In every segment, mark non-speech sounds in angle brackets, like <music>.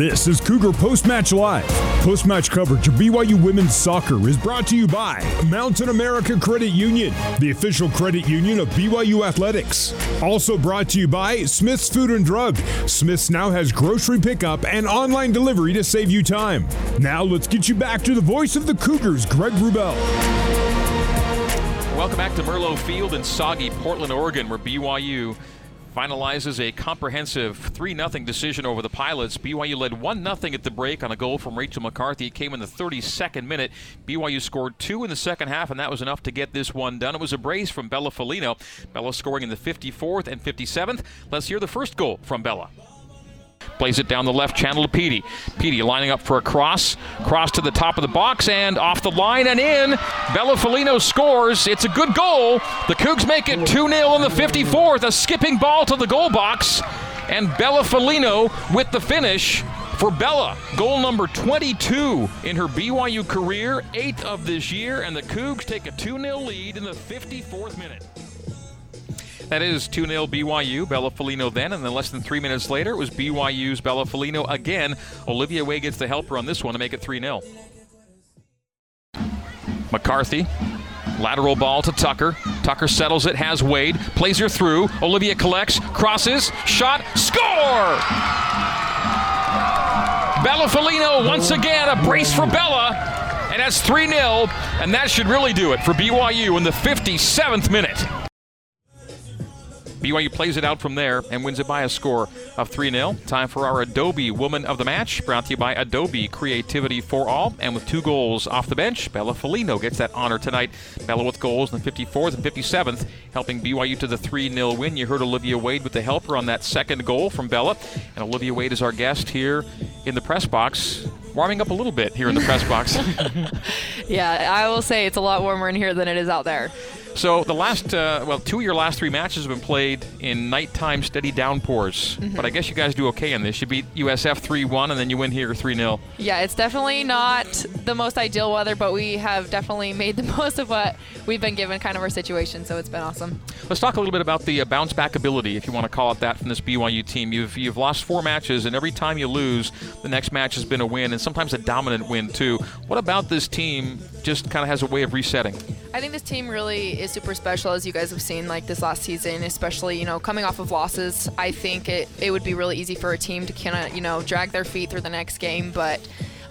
This is Cougar Post Match Live. Post match coverage of BYU women's soccer is brought to you by Mountain America Credit Union, the official credit union of BYU Athletics. Also brought to you by Smith's Food and Drug. Smith's now has grocery pickup and online delivery to save you time. Now let's get you back to the voice of the Cougars, Greg Wrubell. Welcome back to Merlo Field in soggy Portland, Oregon, where BYU finalizes a comprehensive 3 0 decision over the Pilots. BYU led 1 0 at the break on a goal from Rachel McCarthy. It came in the 32nd minute. BYU scored two in the second half, and that was enough to get this one done. It was a brace from Bella Folino. Bella scoring in the 54th and 57th. Let's hear the first goal from Bella. Plays it down the left channel to Petey. Petey lining up for a cross. Cross to the top of the box and off the line and in. Bella Folino scores. It's a good goal. The Cougs make it 2 0 in the 54th. A skipping ball to the goal box. And Bella Folino with the finish for Bella. Goal number 22 in her BYU career, eighth of this year. And the Cougs take a 2 0 lead in the 54th minute. That is 2 0 BYU. Bella Folino then, and then less than three minutes later, it was BYU's Bella Folino again. Olivia Wade gets the helper on this one to make it 3 0. McCarthy, lateral ball to Tucker. Tucker settles it, has Wade, plays her through. Olivia collects, crosses, shot, score! Bella Folino once again, a brace for Bella. And that's 3 0, and that should really do it for BYU in the 57th minute. BYU plays it out from there and wins it by a score of 3 0. Time for our Adobe Woman of the Match, brought to you by Adobe Creativity for All. And with two goals off the bench, Bella Folino gets that honor tonight. Bella with goals in the 54th and 57th, helping BYU to the 3 0 win. You heard Olivia Wade with the helper on that second goal from Bella. And Olivia Wade is our guest here in the press box warming up a little bit here in the press box. <laughs> yeah, I will say it's a lot warmer in here than it is out there. So the last, uh, well, two of your last three matches have been played in nighttime steady downpours. Mm-hmm. But I guess you guys do okay in this. You beat USF 3-1, and then you win here 3-0. Yeah, it's definitely not the most ideal weather, but we have definitely made the <laughs> most of what we've been given, kind of our situation. So it's been awesome. Let's talk a little bit about the uh, bounce back ability, if you want to call it that, from this BYU team. You've you've lost four matches, and every time you lose, the next match has been a win, and sometimes a dominant win too. What about this team? Just kind of has a way of resetting. I think this team really is super special, as you guys have seen, like this last season, especially you know coming off of losses. I think it it would be really easy for a team to kind of you know drag their feet through the next game, but.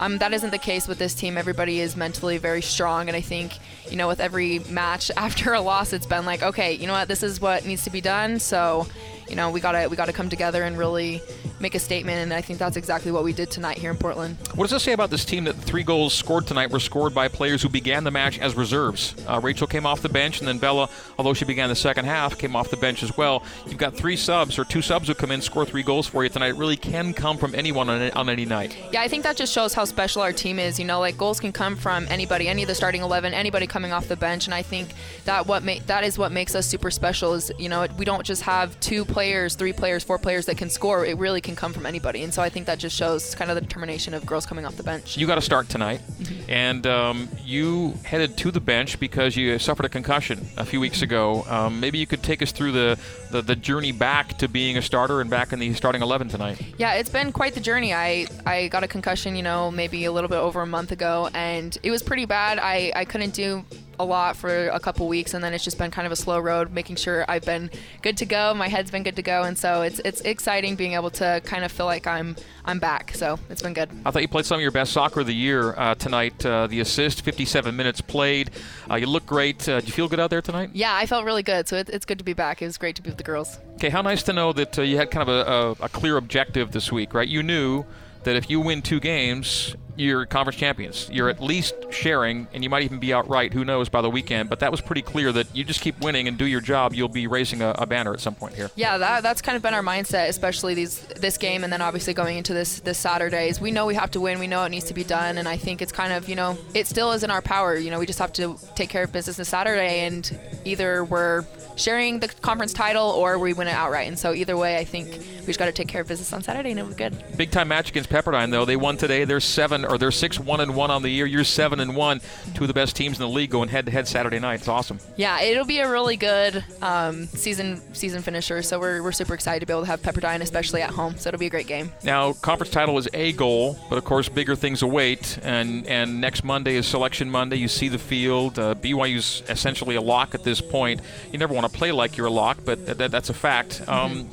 Um, that isn't the case with this team. Everybody is mentally very strong, and I think, you know, with every match <laughs> after a loss, it's been like, okay, you know what, this is what needs to be done. So, you know, we gotta we gotta come together and really make a statement, and I think that's exactly what we did tonight here in Portland. What does this say about this team that the three goals scored tonight were scored by players who began the match as reserves? Uh, Rachel came off the bench, and then Bella, although she began the second half, came off the bench as well. You've got three subs or two subs who come in, score three goals for you tonight. It really can come from anyone on, on any night. Yeah, I think that just shows how special our team is. You know, like goals can come from anybody, any of the starting eleven, anybody coming off the bench, and I think that what ma- that is what makes us super special. Is you know we don't just have two players, three players, four players that can score. It really can come from anybody. And so I think that just shows kind of the determination of girls coming off the bench. You got to start tonight, <laughs> mm-hmm. and um, you headed to the bench because you suffered a concussion a few weeks ago. Um, maybe you could take us through the, the, the journey back to being a starter and back in the starting 11 tonight. Yeah, it's been quite the journey. I, I got a concussion, you know, maybe a little bit over a month ago, and it was pretty bad. I, I couldn't do a lot for a couple weeks, and then it's just been kind of a slow road, making sure I've been good to go. My head's been good to go, and so it's it's exciting being able to kind of feel like I'm I'm back. So it's been good. I thought you played some of your best soccer of the year uh, tonight. Uh, the assist, 57 minutes played. Uh, you look great. Uh, do you feel good out there tonight? Yeah, I felt really good. So it, it's good to be back. It was great to be with the girls. Okay, how nice to know that uh, you had kind of a, a, a clear objective this week, right? You knew that if you win two games, you're conference champions. You're at least sharing, and you might even be outright. Who knows by the weekend? But that was pretty clear that you just keep winning and do your job. You'll be raising a, a banner at some point here. Yeah, that, that's kind of been our mindset, especially these this game, and then obviously going into this this Saturdays. We know we have to win. We know it needs to be done, and I think it's kind of you know it still is in our power. You know, we just have to take care of business this Saturday and either we're sharing the conference title or we win it outright. And so either way, I think we just got to take care of business on Saturday, and it was good. Big time match against Pepperdine, though. They won today. They're seven or they're six one and one on the year. You're seven and one. Two of the best teams in the league going head to head Saturday night. It's awesome. Yeah, it'll be a really good um, season season finisher. So we're, we're super excited to be able to have Pepperdine, especially at home. So it'll be a great game. Now, conference title is a goal, but of course, bigger things await. And and next Monday is Selection Monday. You see the field. Uh, BYU's essentially a lock at this point. You never want to play like you're a lock, but th- th- that's a fact. Um,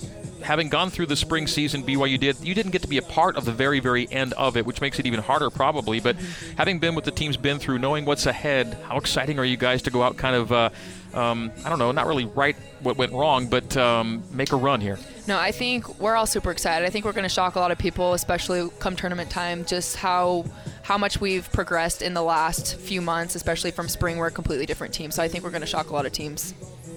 having gone through the spring season, BYU did, you didn't get to be a part of the very, very end of it, which makes it even harder probably. But having been what the team's been through, knowing what's ahead, how exciting are you guys to go out kind of, uh, um, I don't know, not really right what went wrong, but um, make a run here? No, I think we're all super excited. I think we're going to shock a lot of people, especially come tournament time, just how how much we've progressed in the last few months, especially from spring. We're a completely different team, so I think we're going to shock a lot of teams.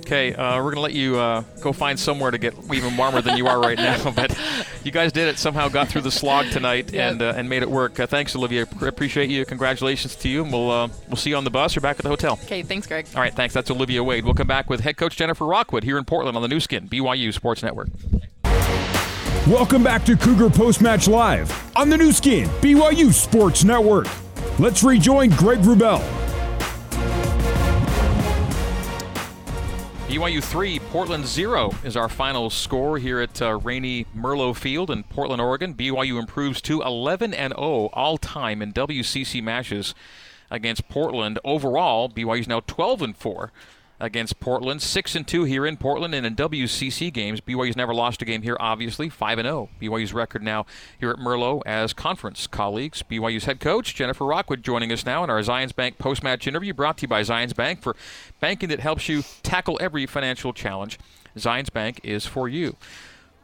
Okay, uh, we're going to let you uh, go find somewhere to get even warmer than you are right now. <laughs> But you guys did it. Somehow got through the slog tonight Yep. and uh, and made it work. Uh, thanks, Olivia. Pr- Appreciate you. Congratulations to you. And we'll uh, we'll see you on the bus or back at the hotel. Okay, thanks, Greg. All right, thanks. That's Olivia Wade. We'll come back with head coach Jennifer Rockwood here in Portland on the Nu Skin BYU Sports Network. Welcome back to Cougar Post Match Live on the Nu Skin, BYU Sports Network. Let's rejoin Greg Wrubell. BYU 3, Portland 0 is our final score here at uh, rainy Merlo Field in Portland, Oregon. BYU improves to 11 and 0 all time in WCC matches against Portland. Overall, BYU is now 12 and 4 against Portland, 6 and 2 here in Portland and in WCC games. BYU's never lost a game here obviously, 5 and 0. BYU's record now here at Merlo as conference colleagues. BYU's head coach Jennifer Rockwood joining us now in our Zions Bank post-match interview brought to you by Zions Bank for banking that helps you tackle every financial challenge. Zions Bank is for you.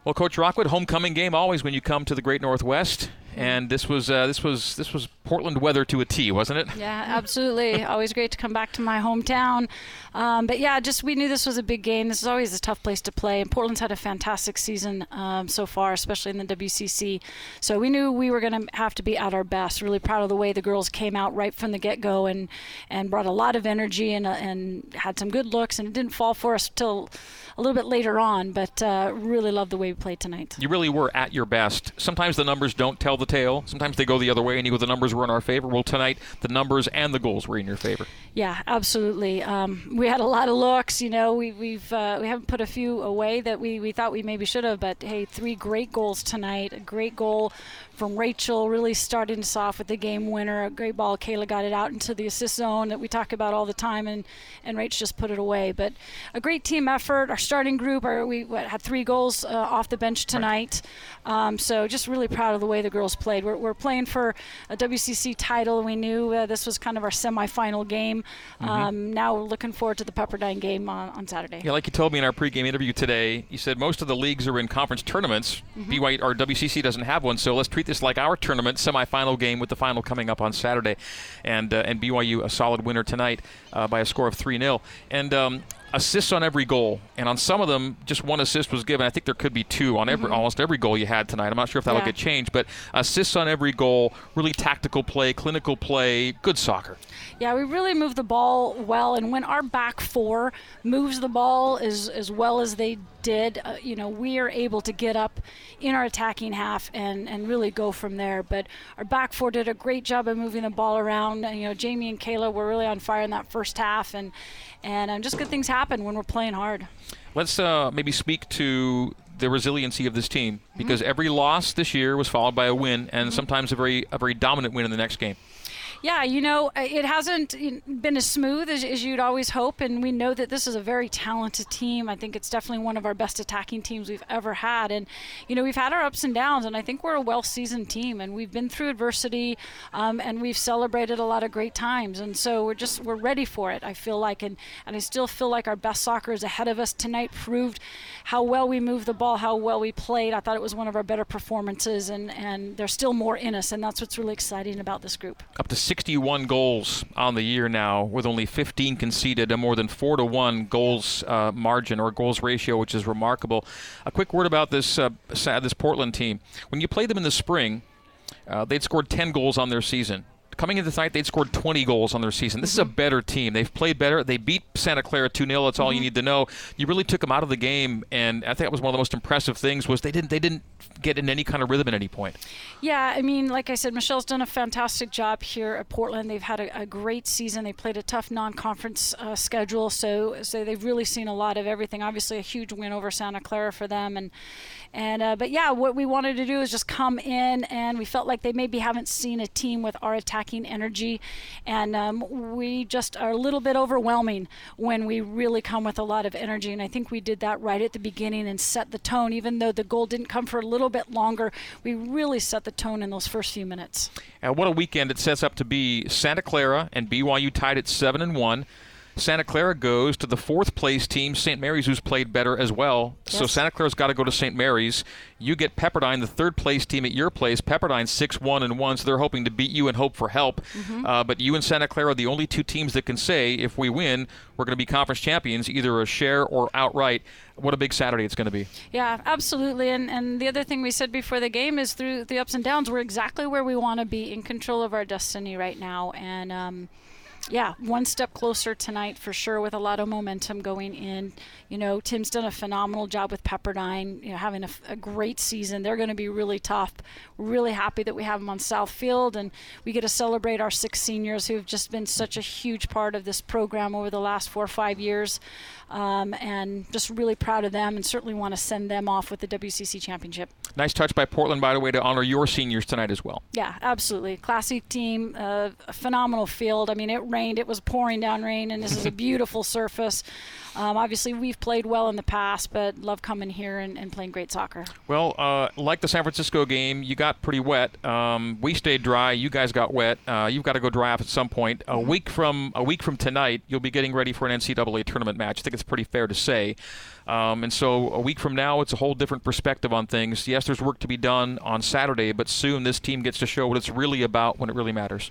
Well, Coach Rockwood, homecoming game always when you come to the Great Northwest, and this was uh, this was this was Portland weather to a T, wasn't it? Yeah, absolutely. <laughs> always great to come back to my hometown. Um, but yeah, just we knew this was a big game. This is always a tough place to play, and Portland's had a fantastic season um, so far, especially in the WCC. So we knew we were going to have to be at our best. Really proud of the way the girls came out right from the get-go and and brought a lot of energy and uh, and had some good looks. And it didn't fall for us till a little bit later on, but uh, really love the way we played tonight. You really were at your best. Sometimes the numbers don't tell the tale. Sometimes they go the other way, and you go, the numbers were in our favor. Well, tonight the numbers and the goals were in your favor. Yeah, absolutely. Um, we had a lot of looks. You know, we, we've uh, we haven't put a few away that we, we thought we maybe should have. But hey, three great goals tonight. A great goal from Rachel, really starting us off with the game winner. A great ball. Kayla got it out into the assist zone that we talk about all the time, and and Rach just put it away. But a great team effort. Our starting group, our, we what, had three goals uh, off the bench tonight. Um, so just really proud of the way the girls played. We're, we're playing for a WCC title. We knew uh, this was kind of our semifinal game. Um, now we're looking forward to the Pepperdine game on, on Saturday. Yeah, like you told me in our pregame interview today, you said most of the leagues are in conference tournaments. BYU or WCC doesn't have one, so let's treat this like our tournament semifinal game with the final coming up on Saturday, and uh, and BYU a solid winner tonight uh, by a score of three 0 and. Um, Assists on every goal, and on some of them, just one assist was given. I think there could be two on every almost every goal you had tonight. I'm not sure if that'll Yeah. get changed, but assists on every goal, really tactical play, clinical play, good soccer. Yeah, we really moved the ball well, and when our back four moves the ball as as well as they did, uh, you know, we are able to get up in our attacking half and and really go from there. But our back four did a great job of moving the ball around. And, you know, Jamie and Kayla were really on fire in that first half, and and um, just good things happen when we're playing hard. Let's uh, maybe speak to the resiliency of this team because every loss this year was followed by a win, and sometimes a very a very dominant win in the next game. Yeah, you know, uh, it hasn't been as smooth as, as you'd always hope, and we know that this is a very talented team. I think it's definitely one of our best attacking teams we've ever had, and you know, we've had our ups and downs, and I think we're a well-seasoned team, and we've been through adversity, um, and we've celebrated a lot of great times, and so we're just we're ready for it. I feel like, and and I still feel like our best soccer is ahead of us tonight. Proved how well we moved the ball, how well we played. I thought it was one of our better performances, and and there's still more in us, and that's what's really exciting about this group. Up to 61 goals on the year now, with only 15 conceded, a more than four to one goals uh, margin or goals ratio, which is remarkable. A quick word about this uh, this Portland team. When you played them in the spring, uh, they'd scored 10 goals on their season. coming into tonight, they'd scored 20 goals on their season. This mm-hmm. is a mm-hmm. better team. They've played better. They beat Santa Clara 2 0. That's all mm-hmm. you need to know. You really took them out of the game, and I think that was one of the most impressive things was they didn't they didn't get in any kind of rhythm at any point. Yeah, I mean, like I said, Michelle's done a fantastic job here at Portland. They've had a, a great season. They played a tough non-conference uh, schedule, so so they've really seen a lot of everything. Obviously, a huge win over Santa Clara for them, and and uh, but yeah, what we wanted to do is just come in, and we felt like they maybe haven't seen a team with our attacking energy, and um, we just are a little bit overwhelming when we really come with a lot of energy. And I think we did that right at the beginning and set the tone. Even though the goal didn't come for a little bit longer, we really set the tone in those first few minutes. And what a weekend it sets up to be! Santa Clara and BYU tied at seven and one. Santa Clara goes to the fourth place team, St. Mary's, who's played better as well. Yes. So Santa Clara's got to go to St. Mary's. You get Pepperdine, the third place team at your place. Pepperdine six one and one, so they're hoping to beat you and hope for help. Mm-hmm. Uh, but you and Santa Clara are the only two teams that can say if we win, we're going to be conference champions, either a share or outright. What a big Saturday it's going to be. Yeah, absolutely. And and the other thing we said before the game is through the ups and downs, we're exactly where we want to be in control of our destiny right now. And um, yeah, one step closer tonight for sure with a lot of momentum going in. You know, Tim's done a phenomenal job with Pepperdine, you know, having a, a great season. They're going to be really tough. We're really happy that we have them on South Field and we get to celebrate our six seniors who have just been such a huge part of this program over the last four or five years. Um, and just really proud of them and certainly want to send them off with the WCC championship. Nice touch by Portland, by the way, to honor your seniors tonight as well. Yeah, absolutely. Classic team, uh, a phenomenal field. I mean, it rained, it was pouring down rain, and this is a <laughs> beautiful surface. Um, obviously, we've played well in the past, but love coming here and, and playing great soccer. Well, uh, like the San Francisco game, you got pretty wet. Um, we stayed dry. You guys got wet. Uh, you've got to go dry off at some point. A mm-hmm. week from a week from tonight, you'll be getting ready for an NCAA tournament match. I think it's pretty fair to say. Um, and so a week from now, it's a whole different perspective on things. Yes, there's work to be done on Saturday, but soon this team gets to show what it's really about when it really matters.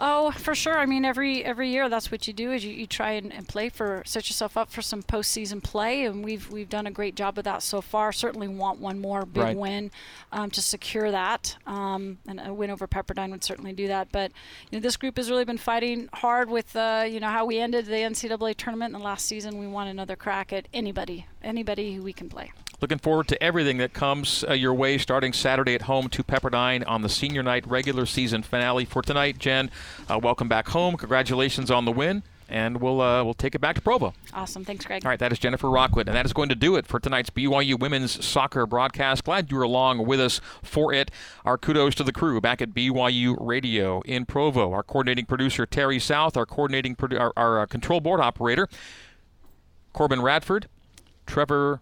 Oh, for sure. I mean, every every year that's what you do is you, you try and, and play for set yourself up for some postseason play, and we've we've done a great job of that so far. Certainly want one more big right. win um, to secure that, um, and a win over Pepperdine would certainly do that. But you know, this group has really been fighting hard with uh, you know how we ended the NCAA tournament in the last season. We want another crack at anybody, anybody who we can play. Looking forward to everything that comes uh, your way starting Saturday at home to Pepperdine on the senior night regular season finale. For tonight, Jen, uh, welcome back home. Congratulations on the win and we'll uh, we'll take it back to Provo. Awesome, thanks, Greg. All right, that is Jennifer Rockwood, and that is going to do it for tonight's BYU women's soccer broadcast. Glad you were along with us for it. Our kudos to the crew back at BYU Radio in Provo. Our coordinating producer Terry South, our coordinating produ- our, our uh, control board operator Corbin Radford, Trevor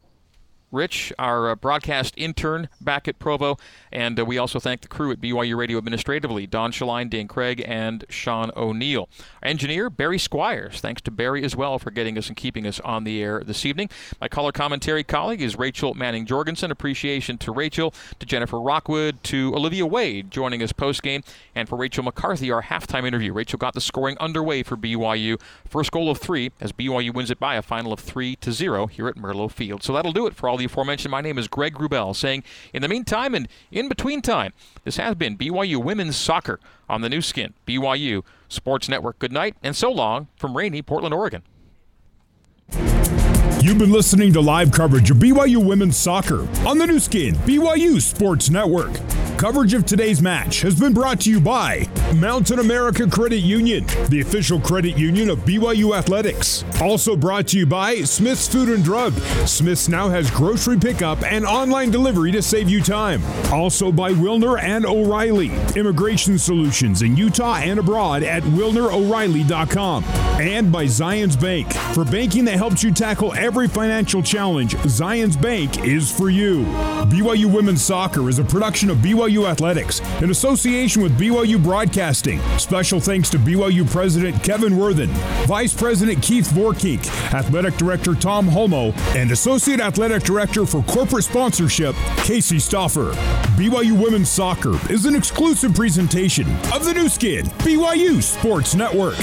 Rich, our uh, broadcast intern back at Provo, and uh, we also thank the crew at BYU Radio administratively Don Shaline, Dan Craig, and Sean O'Neill. Our engineer, Barry Squires. Thanks to Barry as well for getting us and keeping us on the air this evening. My color commentary colleague is Rachel Manning Jorgensen. Appreciation to Rachel, to Jennifer Rockwood, to Olivia Wade joining us post game, and for Rachel McCarthy, our halftime interview. Rachel got the scoring underway for BYU. First goal of three as BYU wins it by a final of three to zero here at Merlo Field. So that'll do it for all the aforementioned. My name is Greg Wrubell saying, in the meantime and in between time, this has been BYU Women's Soccer on the Nu Skin, BYU Sports Network. Good night and so long from rainy Portland, Oregon. You've been listening to live coverage of BYU women's soccer on the Nu Skin, BYU Sports Network. Coverage of today's match has been brought to you by Mountain America Credit Union, the official credit union of BYU Athletics. Also brought to you by Smith's Food and Drug. Smith's now has grocery pickup and online delivery to save you time. Also by Wilner and O'Reilly, immigration solutions in Utah and abroad at WilnerO'Reilly.com. And by Zions Bank, for banking that helps you tackle every financial challenge, Zions Bank is for you. BYU Women's Soccer is a production of BYU Athletics in association with BYU Broadcasting. Special thanks to BYU President Kevin Worthen, Vice President Keith Vorkink, Athletic Director Tom Holmoe, and Associate Athletic Director for Corporate Sponsorship, Casey Stoffer. BYU Women's Soccer is an exclusive presentation of the Nu Skin, BYU Sports Network.